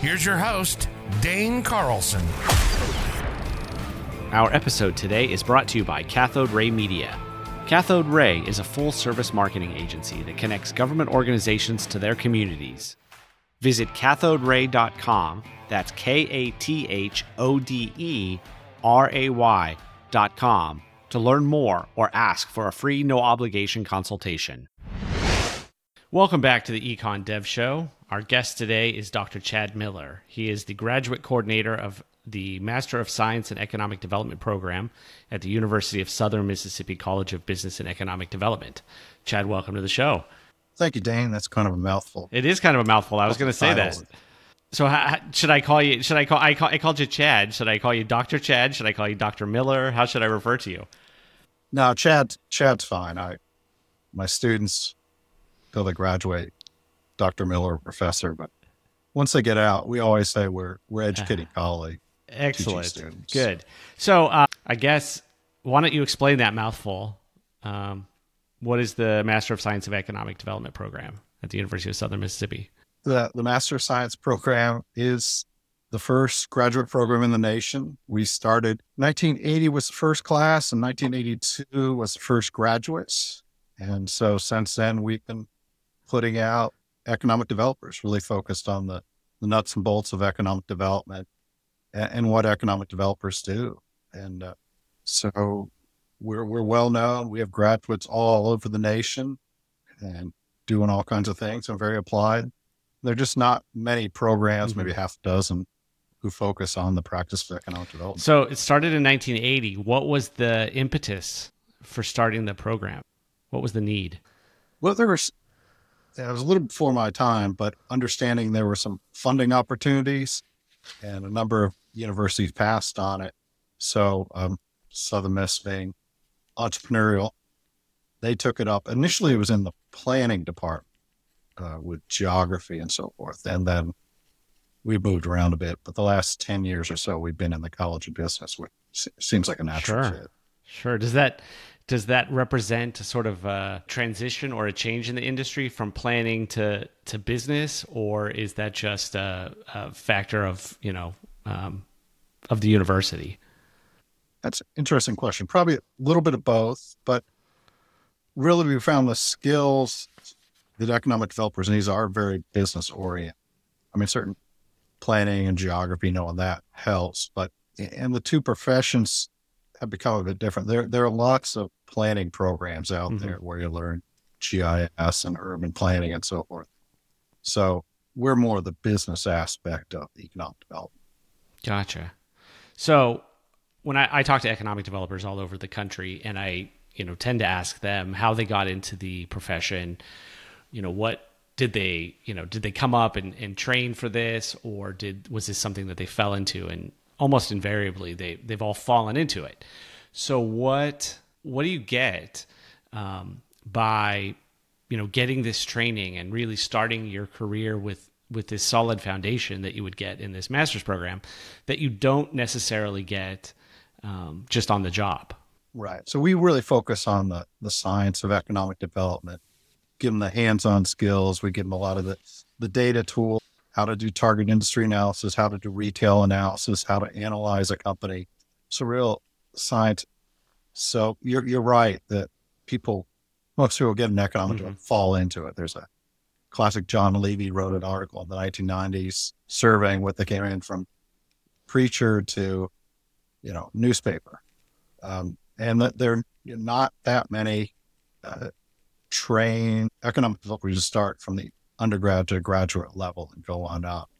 Here's your host, Dane Carlson. Our episode today is brought to you by Kathode Ray Media. Cathode Ray is a full service marketing agency that connects government organizations to their communities. Visit kathoderay.com, that's K A T H O D E R A Y.com, to learn more or ask for a free no obligation consultation. Welcome back to the Econ Dev Show. Our guest today is Dr. Chad Miller. He is the graduate coordinator of the Master of Science in Economic Development program at the University of Southern Mississippi College of Business and Economic Development. Chad, welcome to the show. Thank you, Dane. That's kind of a mouthful. It is kind of a mouthful. I was going to say that. So how, should I call you? Should I call I, call? I called you Chad. Should I call you Doctor Chad? Should I call you Doctor Miller? How should I refer to you? No, Chad. Chad's fine. I my students till they graduate, Doctor Miller, professor. But once they get out, we always say we're we're educating colleagues. Excellent. Good. So uh, I guess why don't you explain that mouthful? Um, what is the Master of Science of Economic Development program at the University of Southern Mississippi? The the Master of Science program is the first graduate program in the nation. We started 1980 was the first class, and 1982 was the first graduates. And so since then, we've been putting out economic developers, really focused on the, the nuts and bolts of economic development and, and what economic developers do. And uh, so we're we're well known. We have graduates all over the nation and doing all kinds of things and very applied. There are just not many programs, mm-hmm. maybe half a dozen, who focus on the practice of economic development. So it started in 1980. What was the impetus for starting the program? What was the need? Well, there was it was a little before my time, but understanding there were some funding opportunities and a number of universities passed on it. So um, Southern Miss being entrepreneurial, they took it up. Initially, it was in the planning department uh, with geography and so forth, and then we moved around a bit. But the last ten years or so, we've been in the College of Business, which seems like a natural sure. fit. Sure. Does that does that represent a sort of a transition or a change in the industry from planning to to business, or is that just a, a factor of you know um, of the university? That's an interesting question. Probably a little bit of both, but really we found the skills that economic developers and these are very business oriented. I mean, certain planning and geography, knowing that helps, but and the two professions have become a bit different. There there are lots of planning programs out mm-hmm. there where you learn GIS and urban planning and so forth. So we're more the business aspect of economic development. Gotcha. So when I, I talk to economic developers all over the country, and I you know tend to ask them how they got into the profession, you know what did they you know did they come up and, and train for this or did was this something that they fell into and almost invariably they they've all fallen into it. So what what do you get um, by you know getting this training and really starting your career with with this solid foundation that you would get in this master's program that you don't necessarily get um, just on the job. Right. So we really focus on the the science of economic development. Give them the hands-on skills. We give them a lot of the the data tool how to do target industry analysis, how to do retail analysis, how to analyze a company. It's a real science. So you're you're right that people, most people get an economic mm-hmm. fall into it. There's a classic John Levy wrote an article in the 1990s surveying what they came in from preacher to, you know, newspaper, um, and that there are not that many uh, trained economic developers to start from the undergrad to graduate level and go on up.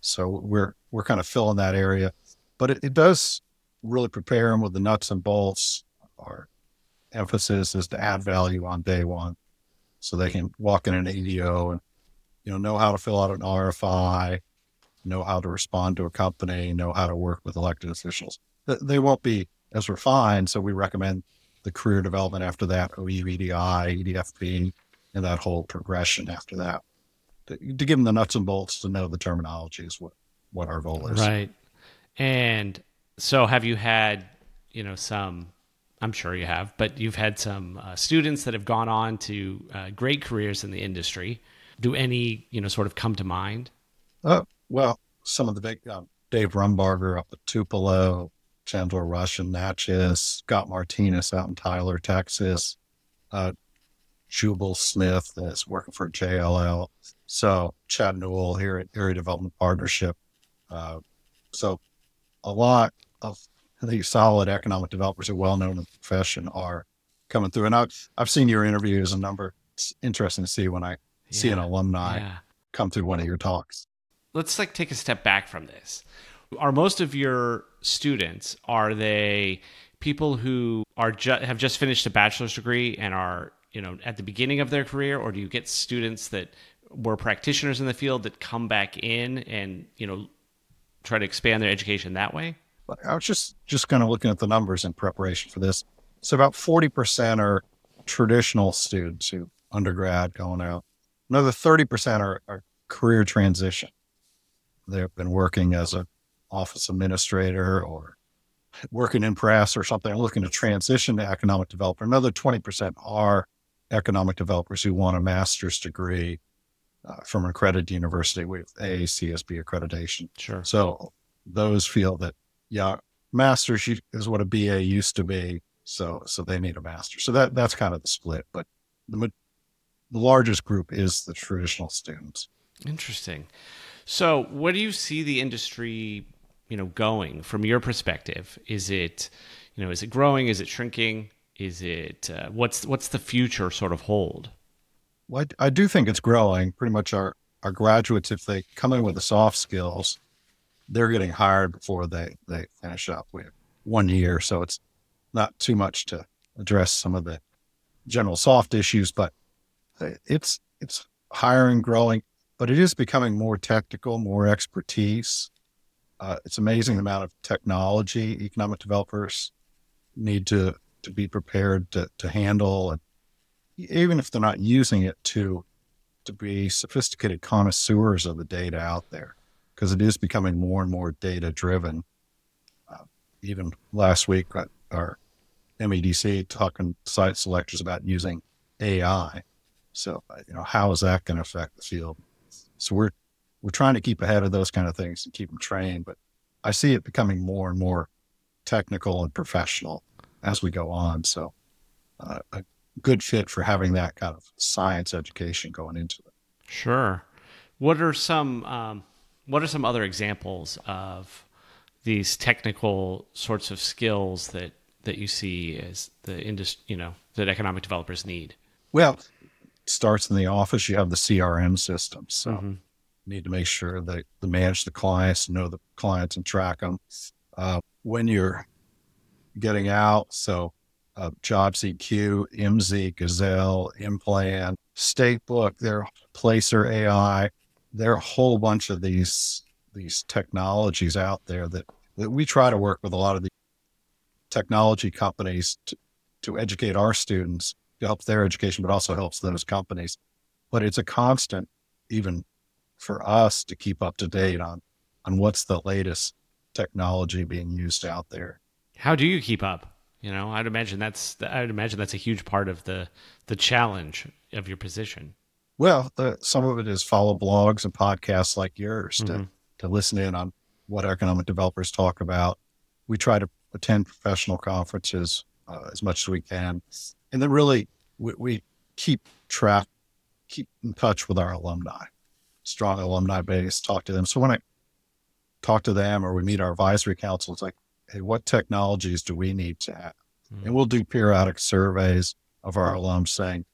So we're we're kind of filling that area, but it, it does really prepare them with the nuts and bolts. Our emphasis is to add value on day one, so they can walk in an EDO and you know know how to fill out an RFI, know how to respond to a company, know how to work with elected officials. They won't be as refined. So we recommend the career development after that, OUEDI, EDFP, and that whole progression after that to, to give them the nuts and bolts to know the terminology is what, what our goal is. Right. And so have you had, you know, some, I'm sure you have, but you've had some uh, students that have gone on to uh, great careers in the industry. Do any, you know, sort of come to mind? Oh, well, some of the big, um, Dave Rumbarger up at Tupelo, Chandler Russ in Natchez, Scott Martinez out in Tyler, Texas, uh, Jubal Smith that's working for JLL. So Chad Newell here at Area Development Partnership. Uh, so a lot of the solid economic developers who are well known in the profession are coming through. And I've, I've seen your interviews a number. It's interesting to see when I yeah. see an alumni yeah. come through one of your talks. Let's like take a step back from this. Are most of your students are they people who are ju- have just finished a bachelor's degree and are you know at the beginning of their career, or do you get students that were practitioners in the field that come back in and you know try to expand their education that way? I was just just kind of looking at the numbers in preparation for this. So about forty percent are traditional students who undergrad going out. Another thirty percent are, are career transition. They've been working as an office administrator or working in press or something, looking to transition to economic development Another twenty percent are economic developers who want a master's degree uh, from an accredited university with AACSB accreditation. Sure. So those feel that, yeah, master's is what a BA used to be. So, so they need a master. So that, that's kind of the split, but the, the largest group is the traditional students. Interesting. So what do you see the industry, you know, going from your perspective? Is it, you know, is it growing? Is it shrinking? Is it uh, what's what's the future sort of hold? Well, I, I, do think it's growing. Pretty much our our graduates, if they come in with the soft skills, they're getting hired before they they finish up. We have one year, so it's not too much to address some of the general soft issues, but it's it's hiring, growing, but it is becoming more technical, more expertise. Uh, it's amazing the amount of technology economic developers need to to be prepared to, to handle and even if they're not using it to to be sophisticated connoisseurs of the data out there because it is becoming more and more data driven uh, even last week our medc talking site selectors about using ai so uh, you know how is that going to affect the field? So we're we're trying to keep ahead of those kind of things and keep them trained but i see it becoming more and more technical and professional as we go on. So, uh, a good fit for having that kind of science education going into it. Sure. What are some um, What are some other examples of these technical sorts of skills that that you see as the industry, you know, that economic developers need? Well, starts in the office. You have the CRM system, so mm-hmm. need to make sure that to manage the clients, know the clients, and track them. Uh, when you're getting out. So uh, EMSI, Gazelle, Implan, Statebook, their Placer AI, there are a whole bunch of these these technologies out there that, that we try to work with a lot of the technology companies to, to educate our students to help their education, but also helps those companies. But it's a constant, even for us to keep up to date on on what's the latest technology being used out there. How do you keep up? You know, I'd imagine that's I'd imagine that's a huge part of the the challenge of your position. Well, the, some of it is follow blogs and podcasts like yours mm-hmm. to to listen in on what economic developers talk about. We try to attend professional conferences uh, as much as we can, and then really we, we keep track, keep in touch with our alumni, strong alumni base. Talk to them. So when I talk to them or we meet our advisory council, it's like hey, what technologies do we need to have? Mm-hmm. And we'll do periodic surveys of our alums saying,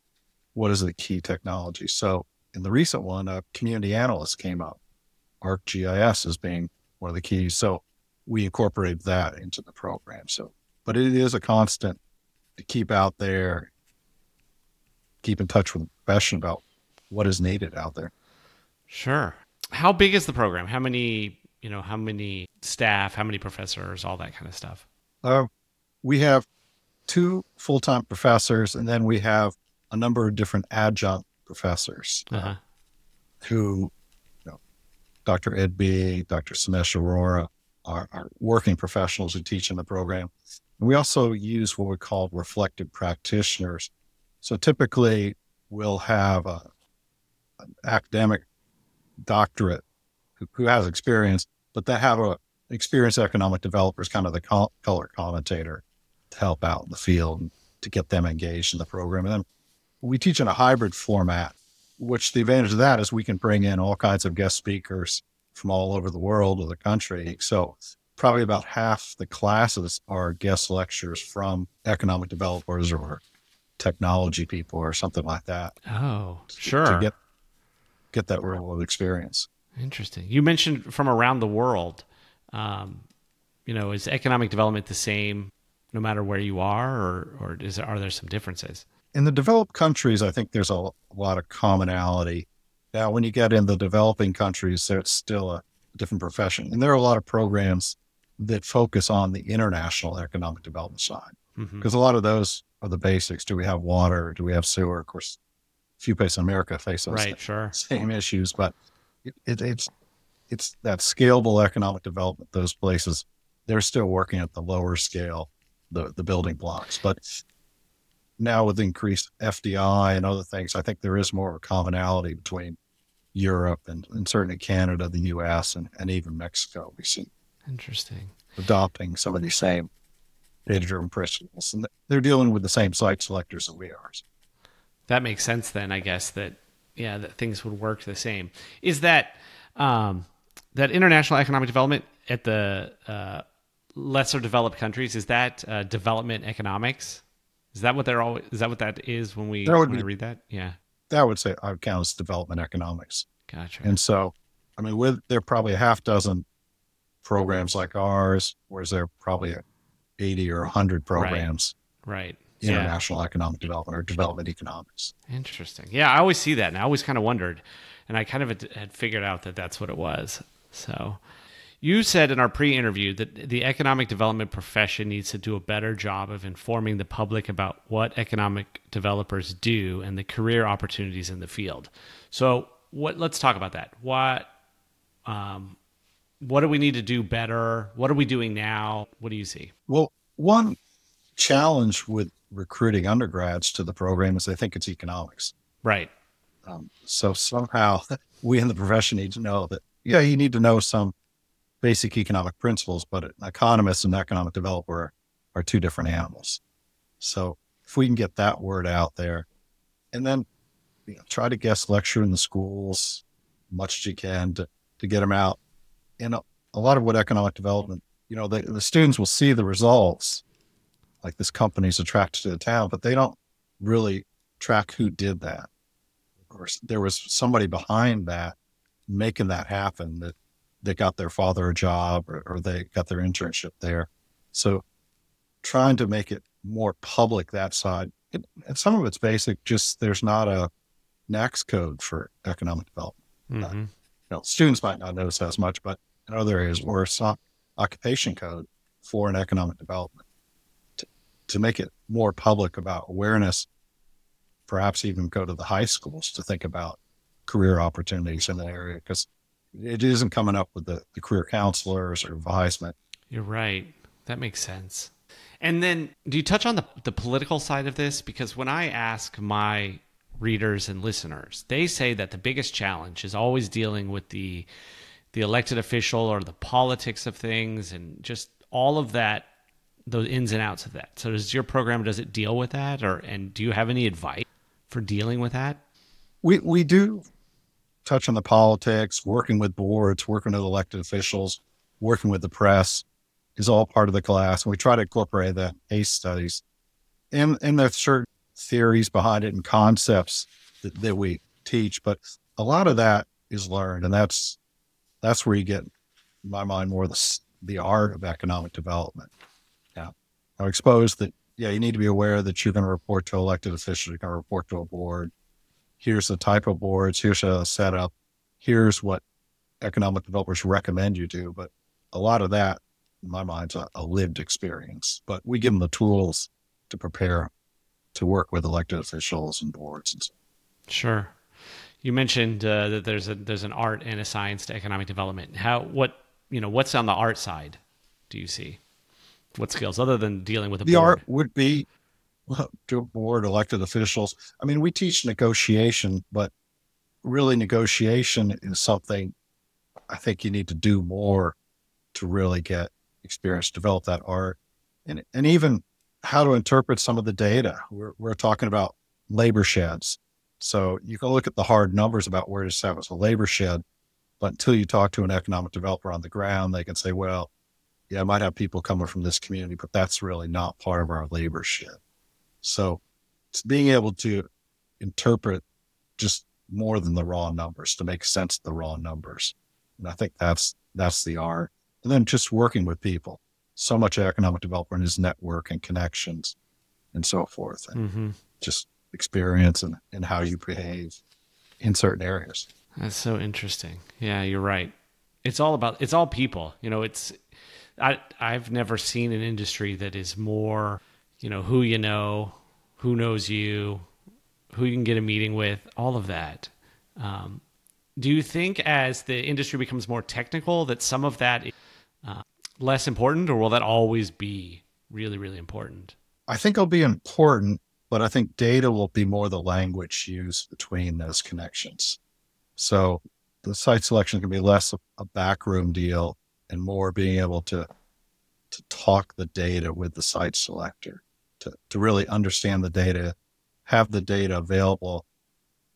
what is the key technology? So in the recent one, a community analyst came up, ArcGIS as being one of the keys. So we incorporated that into the program. So, but it is a constant to keep out there, keep in touch with the profession about what is needed out there. Sure. How big is the program? How many, you know, how many staff, how many professors, all that kind of stuff? Uh, we have two full time professors, and then we have a number of different adjunct professors uh-huh. who, you know, Dr. Ed B., Dr. Samesh aurora are, are working professionals who teach in the program. And we also use what we call reflective practitioners. So typically, we'll have a, an academic doctorate who, who has experience, but they have a experienced economic developers, kind of the color commentator to help out in the field to get them engaged in the program. And then we teach in a hybrid format, which the advantage of that is we can bring in all kinds of guest speakers from all over the world or the country. So probably about half the classes are guest lectures from economic developers or technology people or something like that. Oh, sure. To get get that real world experience. Interesting. You mentioned from around the world. Um, you know, is economic development the same no matter where you are, or or is are there some differences? In the developed countries, I think there's a lot of commonality. Now, when you get in the developing countries, it's still a different profession, and there are a lot of programs that focus on the international economic development side because mm-hmm. a lot of those are the basics. Do we have water? Do we have sewer? Of course, a few places in America face those right, same, sure. same issues, but it, it, it's it's that scalable economic development. Those places they're still working at the lower scale, the the building blocks. But now with increased FDI and other things, I think there is more of a commonality between Europe and, and certainly Canada, the U.S. and, and even Mexico. We see Interesting. Adopting some of these same data driven principles. And they're dealing with the same site selectors that we are. That makes sense then, I guess, that, yeah, that things would work the same. Is that, um, that international economic development at the uh, lesser developed countries, is that uh, development economics? Is that what they're always, is that what that is when we, when be, read that? Yeah. That would say I would count as development economics. Gotcha. And so, I mean, with there are probably a half dozen programs like ours, whereas there are probably 80 or 100 programs. Right. right. International yeah. economic development or development economics. Interesting. Yeah, I always see that, and I always kind of wondered, and I kind of had figured out that that's what it was. So, you said in our pre-interview that the economic development profession needs to do a better job of informing the public about what economic developers do and the career opportunities in the field. So, what? Let's talk about that. What? Um, what do we need to do better? What are we doing now? What do you see? Well, one challenge with recruiting undergrads to the program is they think it's economics. Right. Um, so somehow we in the profession need to know that, yeah, you need to know some basic economic principles, but an economist and an economic developer are, are two different animals. So if we can get that word out there and then you know, try to guest lecture in the schools much as you can to, to get them out and a, a lot of what economic development, you know, the, the students will see the results, like this company's attracted to the town, but they don't really track who did that. Or there was somebody behind that making that happen that they got their father a job or, or they got their internship there. So trying to make it more public that side. It, and some of it's basic, just there's not a NAICS code for economic development. Mm-hmm. Uh, know, students might not notice as much, but in other areas, or some occupation code for an economic development to, make it more public about awareness, perhaps even go to the high schools to think about career opportunities in the area because it isn't coming up with the, the career counselors or advisement. You're right. That makes sense. And then do you touch on the, the political side of this? Because when I ask my readers and listeners. They say that the biggest challenge is always dealing with the the elected official or the politics of things and just all of that those ins and outs of that. So does your program does it deal with that or and do you have any advice for dealing with that? We we do touch on the politics, working with boards, working with elected officials, working with the press is all part of the class. And we try to incorporate the case studies. And and there's certain theories behind it and concepts that, that we teach, but a lot of that is learned, and that's that's where you get, in my mind, more the the art of economic development. I'm exposed that yeah, you need to be aware that you're going to report to elected officials, you're going to report to a board. Here's the type of boards. Here's a setup. Here's what economic developers recommend you do, but a lot of that, in my mind, is a, a lived experience. But we give them the tools to prepare to work with elected officials and boards and so. Sure. You mentioned uh, that there's a there's an art and a science to economic development. How what you know what's on the art side? Do you see what skills other than dealing with a the board? art would be well, to a board elected officials. I mean, we teach negotiation, but really negotiation is something I think you need to do more to really get experience, develop that art, and and even how to interpret some of the data. We're we're talking about labor sheds, so you can look at the hard numbers about where to establish a labor shed, but until you talk to an economic developer on the ground, they can say, well, yeah, I might have people coming from this community, but that's really not part of our labor shed. So it's being able to interpret just more than the raw numbers to make sense of the raw numbers. And I think that's that's the art. And then just working with people. So much economic development is network and connections and so forth. And hmm just experience and, and how you behave in certain areas. That's so interesting. Yeah, you're right. It's all about it's all people. You know, it's I I've never seen an industry that is more, you know, who you know, who knows you, who you can get a meeting with, all of that. Um, do you think as the industry becomes more technical that some of that is uh, less important, or will that always be really really important? I think it'll be important, but I think data will be more the language used between those connections. So the site selection can be less a, a backroom deal and more being able to to talk the data with the site selector to, to really understand the data, have the data available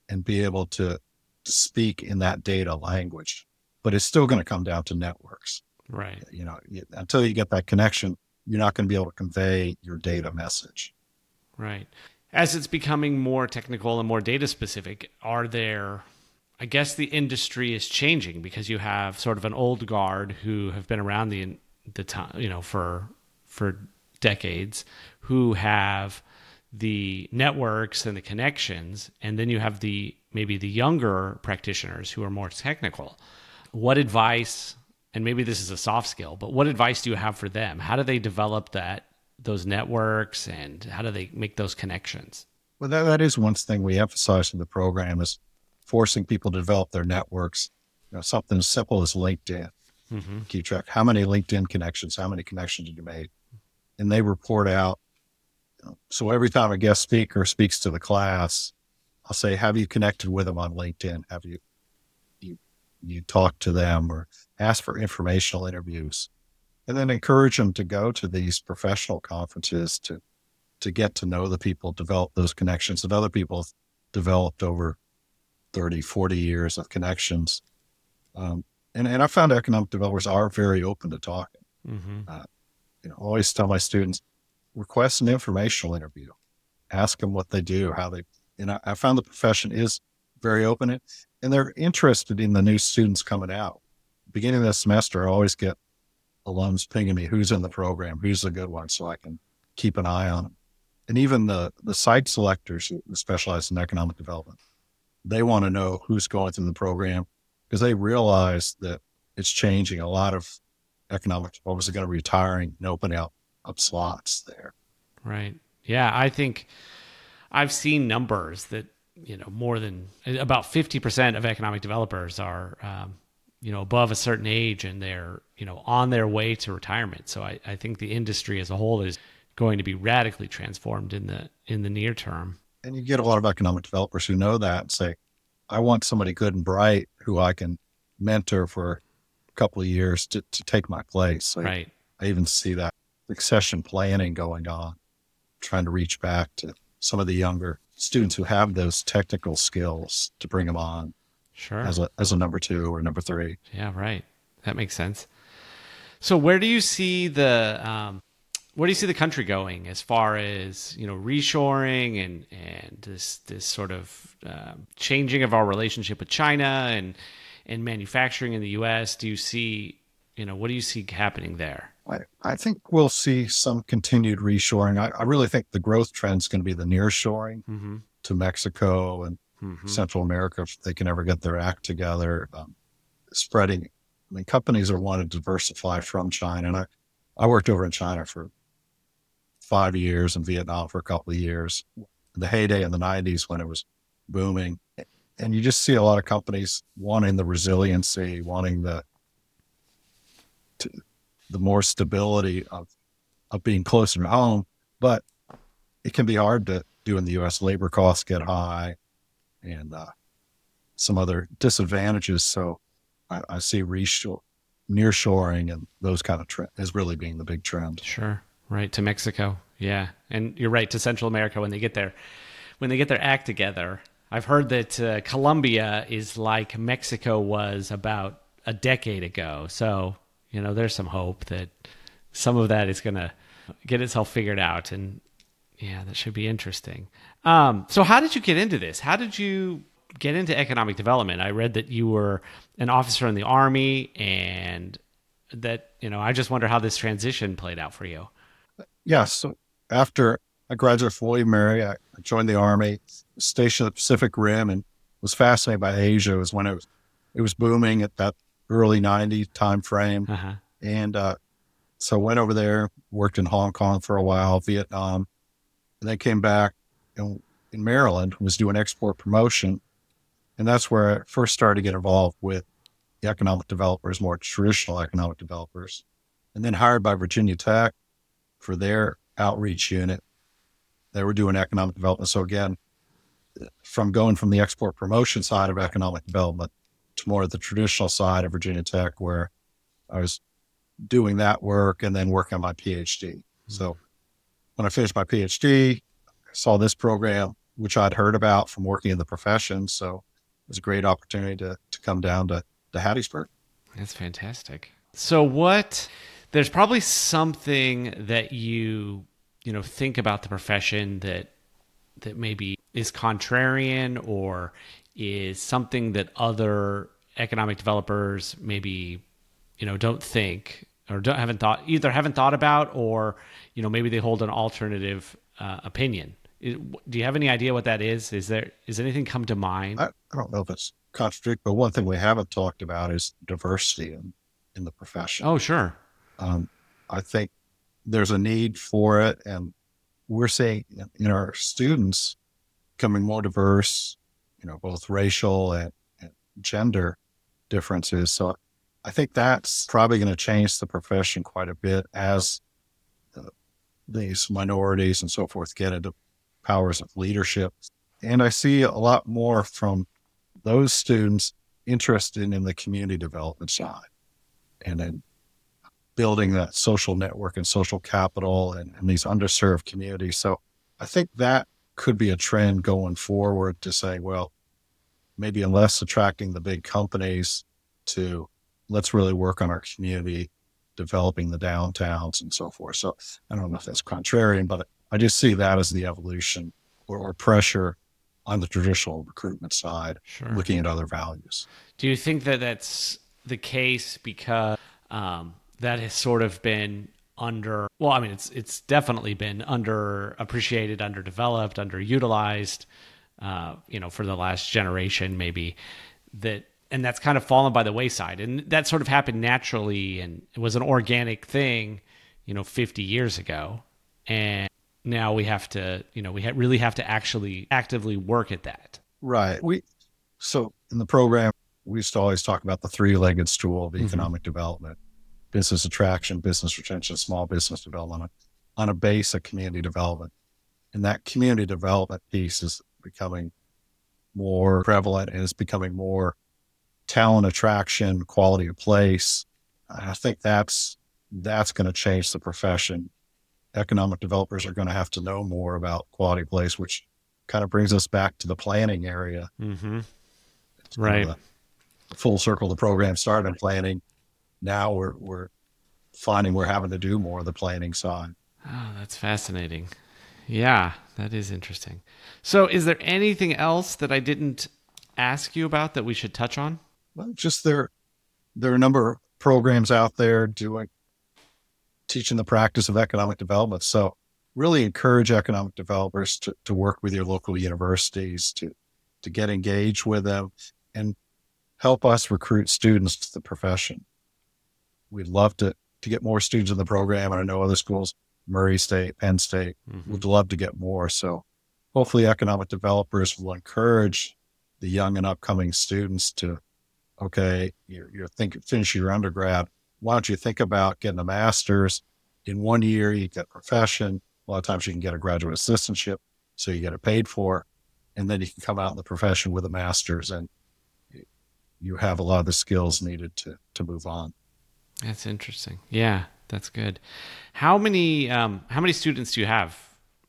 and be able to, to speak in that data language. But it's still going to come down to networks. Right. You know, you, until you get that connection, you're not going to be able to convey your data message. Right. As it's becoming more technical and more data specific, are there, I guess the industry is changing because you have sort of an old guard who have been around the, the time, you know, for, for decades who have the networks and the connections. And then you have the, maybe the younger practitioners who are more technical. What advice, and maybe this is a soft skill, but what advice do you have for them? How do they develop that those networks and how do they make those connections? Well, that, that is one thing we emphasize in the program is forcing people to develop their networks. You know, something as simple as LinkedIn. Mm-hmm. Keep track. How many LinkedIn connections? How many connections did you make? And they report out. You know, so every time a guest speaker speaks to the class, I'll say, "Have you connected with them on LinkedIn? Have you you you talked to them or ask for informational interviews?" And then encourage them to go to these professional conferences to to get to know the people, develop those connections that other people have developed over 30, 40 years of connections. Um, and, and I found economic developers are very open to talking. Mm-hmm. You know, I always tell my students, request an informational interview, ask them what they do, how they, and I, I found the profession is very open and, and they're interested in the new students coming out. Beginning of the semester, I always get alums pinging me, who's in the program, who's the good one, so I can keep an eye on them. And even the, the site selectors who specialize in economic development, they want to know who's going through the program because they realize that it's changing. A lot of economic developers are going to be retiring and opening up, up slots there. Right. Yeah, I think I've seen numbers that you know more than about fifty percent of economic developers are um, you know above a certain age and they're you know on their way to retirement. So I, I think the industry as a whole is going to be radically transformed in the in the near term. And you get a lot of economic developers who know that and say, I want somebody good and bright who I can mentor for a couple of years to, to take my place. So Right. I even see that succession planning going on, trying to reach back to some of the younger students who have those technical skills to bring them on Sure. as a as a number two or number three. Yeah, right. That makes sense. So where do you see the um, where do you see the country going as far as you know reshoring and and this this sort of um changing of our relationship with China and and manufacturing in the U.S. Do you see you know what do you see happening there? I, I think we'll see some continued reshoring. I, I really think the growth trend is going to be the nearshoring Mm-hmm. to Mexico and Mm-hmm. Central America if they can ever get their act together. Um, spreading. I mean, companies are wanting to diversify from China. And I, I worked over in China for five years in Vietnam for a couple of years. The heyday in the 90s when it was booming. And you just see a lot of companies wanting the resiliency, wanting the to, the more stability of of being closer to home. But it can be hard to do in the U.S. Labor costs get high, and uh, some other disadvantages. So I, I see reshore, nearshoring, and those kind of trends as really being the big trend. Sure, right to Mexico, yeah, and you're right to Central America when they get there, when they get their act together. I've heard that uh, Colombia is like Mexico was about a decade ago. So you know, there's some hope that some of that is going to get itself figured out, and yeah, that should be interesting. Um, so, how did you get into this? How did you get into economic development? I read that you were an officer in the army, and that you know, I just wonder how this transition played out for you. Yeah. So after I graduated from William Mary, I joined the army, stationed at the Pacific Rim, and was fascinated by Asia. It was when it was it was booming at that early 90s time frame. Uh-huh. And uh, so went over there, worked in Hong Kong for a while, Vietnam, and then came back in, in Maryland, was doing export promotion. And that's where I first started to get involved with the economic developers, more traditional economic developers. And then hired by Virginia Tech for their outreach unit. They were doing economic development. So again, from going from the export promotion side of economic development to more of the traditional side of Virginia Tech, where I was doing that work and then working on my PhD. Mm-hmm. So when I finished my PhD, I saw this program, which I'd heard about from working in the profession. So it was a great opportunity to, to come down to, to Hattiesburg. That's fantastic. So what there's probably something that you you know think about the profession that that maybe is contrarian or is something that other economic developers maybe you know don't think or don't haven't thought either haven't thought about or you know maybe they hold an alternative uh, opinion. Do you have any idea what that is? Is there is anything come to mind? I, I don't know if it's contradict but one thing we haven't talked about is diversity in, in the profession. Oh sure um, i think there's a need for it and we're seeing in our students becoming more diverse you know, both racial and, and gender differences. So I think that's probably going to change the profession quite a bit as uh, these minorities and so forth get into powers of leadership. And I see a lot more from those students interested in the community development side and then building that social network and social capital and, and these underserved communities. So I think that could be a trend going forward to say, well, maybe unless attracting the big companies to let's really work on our community, developing the downtowns and so forth. So I don't know if that's contrarian, but I just see that as the evolution or, or pressure on the traditional recruitment side, sure. looking at other values. Do you think that that's the case because um, that has sort of been under well i mean it's it's definitely been underappreciated underdeveloped underutilized uh, you know for the last generation maybe that and that's kind of fallen by the wayside and that sort of happened naturally and it was an organic thing you know 50 years ago and now we have to you know we ha- really have to actually actively work at that right we so in the program we used to always talk about the three-legged stool of mm-hmm. economic mm-hmm. development business attraction, business retention, small business development on a base of community development. And that community development piece is becoming more prevalent and is becoming more talent attraction, quality of place. I think that's that's going to change the profession. Economic developers are going to have to know more about quality of place, which kind of brings us back to the planning area. Mm-hmm. Right. Full circle. The program started in planning now we're we're finding we're having to do more of the planning side. Oh, that's fascinating. Yeah, that is interesting. So, is there anything else that I didn't ask you about that we should touch on? Well, just there, there are a number of programs out there doing teaching the practice of economic development. So, really encourage economic developers to, to work with your local universities to to get engaged with them and help us recruit students to the profession. We'd love to, to get more students in the program. And I know other schools, Murray State, Penn State, Mhm. would love to get more. So hopefully economic developers will encourage the young and upcoming students to, okay, you're, you're thinking, finish your undergrad. Why don't you think about getting a master's in one year? You get a profession. A lot of times you can get a graduate assistantship. So you get it paid for. And then you can come out in the profession with a master's and you have a lot of the skills needed to, to move on. That's interesting. Yeah, that's good. How many um, how many students do you have?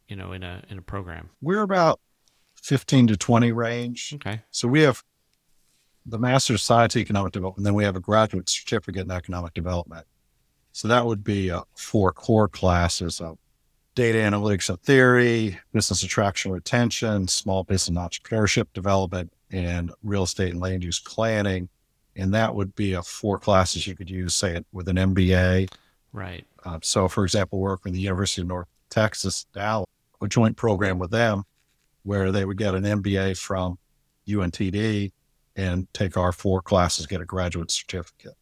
You know, in a in a program. We're about 15 to 20 range. Okay. So we have the master's Science in Economic Development, and then we have a graduate certificate in economic development. So that would be uh, four core classes of data analytics and theory, business attraction retention, small business entrepreneurship development, and real estate and land use planning. And that would be a four classes you could use, say, with an MBA. Right. Uh, so, for example, work with the University of North Texas, Dallas, a joint program with them where they would get an MBA from UNTD and take our four classes, get a graduate certificate.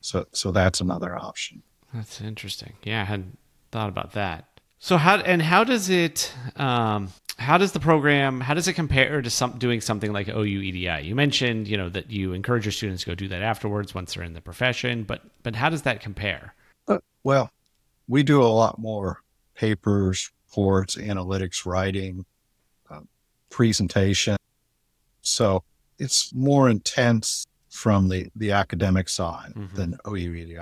So, so that's another option. That's interesting. Yeah, I hadn't thought about that. So how and how does it um, how does the program how does it compare to some doing something like OU EDI? You mentioned you know that you encourage your students to go do that afterwards once they're in the profession, but but how does that compare? Uh, well, we do a lot more papers, reports, analytics, writing, uh, presentation. So it's more intense from the, the academic side Mhm. than OUEDI.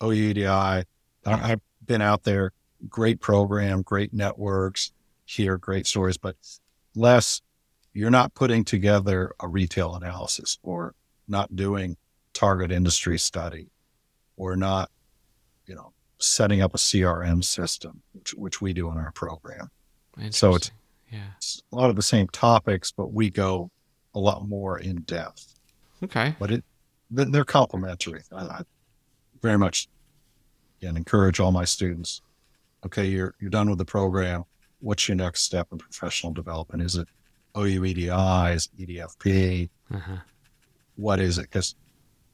OUEDI, I, I've been out there, great program, great networks, hear great stories, but less, you're not putting together a retail analysis or not doing target industry study or not, you know, setting up a CRM system, which, which we do in our program. So it's- yeah It's a lot of the same topics, but we go a lot more in depth. okay But it they're complementary. I, I very much again encourage all my students. Okay, you're you're done with the program. What's your next step in professional development? Is it OUEDI? Is it EDFP? uh-huh. What is it? Because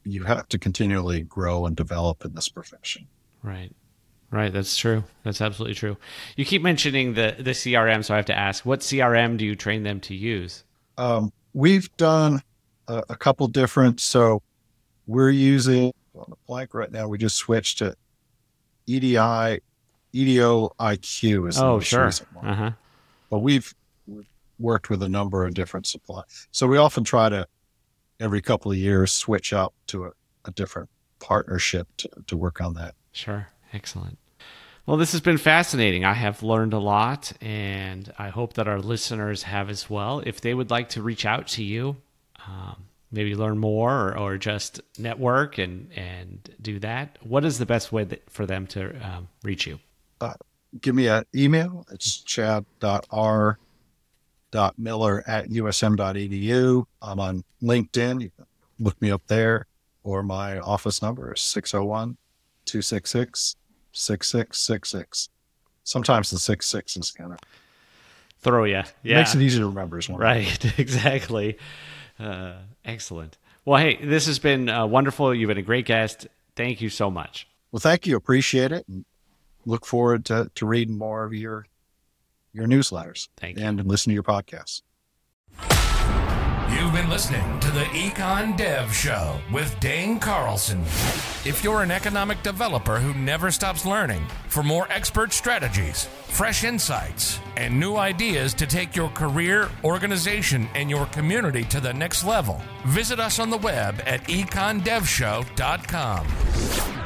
you have to continually grow and develop in this profession. right right that's true that's absolutely true. You keep mentioning the the CRM, so I have to ask, what CRM do you train them to use? Um, we've done a, a couple different. So we're using on the blank right now. We just switched to EDI, EDO IQ is Oh sure, recent one. uh huh, But we've, we've worked with a number of different suppliers. So we often try to every couple of years switch up to a, a different partnership to, to work on that. sure, excellent. Well, this has been fascinating. I have learned a lot, and I hope that our listeners have as well. If they would like to reach out to you, um, maybe learn more or, or just network and, and do that, what is the best way that, for them to um, reach you? Give me an email. It's chad.r.miller at usm.edu. I'm on LinkedIn. You can look me up there, or my office number is 601 266 6666. Sometimes the 66 is kind of Throw you. Yeah. makes it easy to remember as well. Right, exactly. Uh, excellent. Well, hey, this has been uh, wonderful. You've been a great guest. Thank you so much. Well, thank you. Appreciate it. And look forward to, to reading more of your your newsletters Thank you. and listen to your podcasts. You've been listening to the Econ Dev Show with Dane Carlson. If you're an economic developer who never stops learning, for more expert strategies, fresh insights, and new ideas to take your career, organization, and your community to the next level, visit us on the web at econdevshow.com.